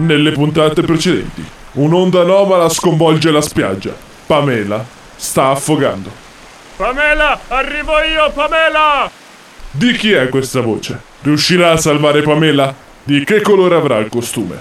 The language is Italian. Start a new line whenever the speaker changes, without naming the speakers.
Nelle puntate precedenti, un'onda anomala sconvolge la spiaggia. Pamela sta affogando.
Pamela, arrivo io, Pamela!
Di chi è questa voce? Riuscirà a salvare Pamela? Di che colore avrà il costume?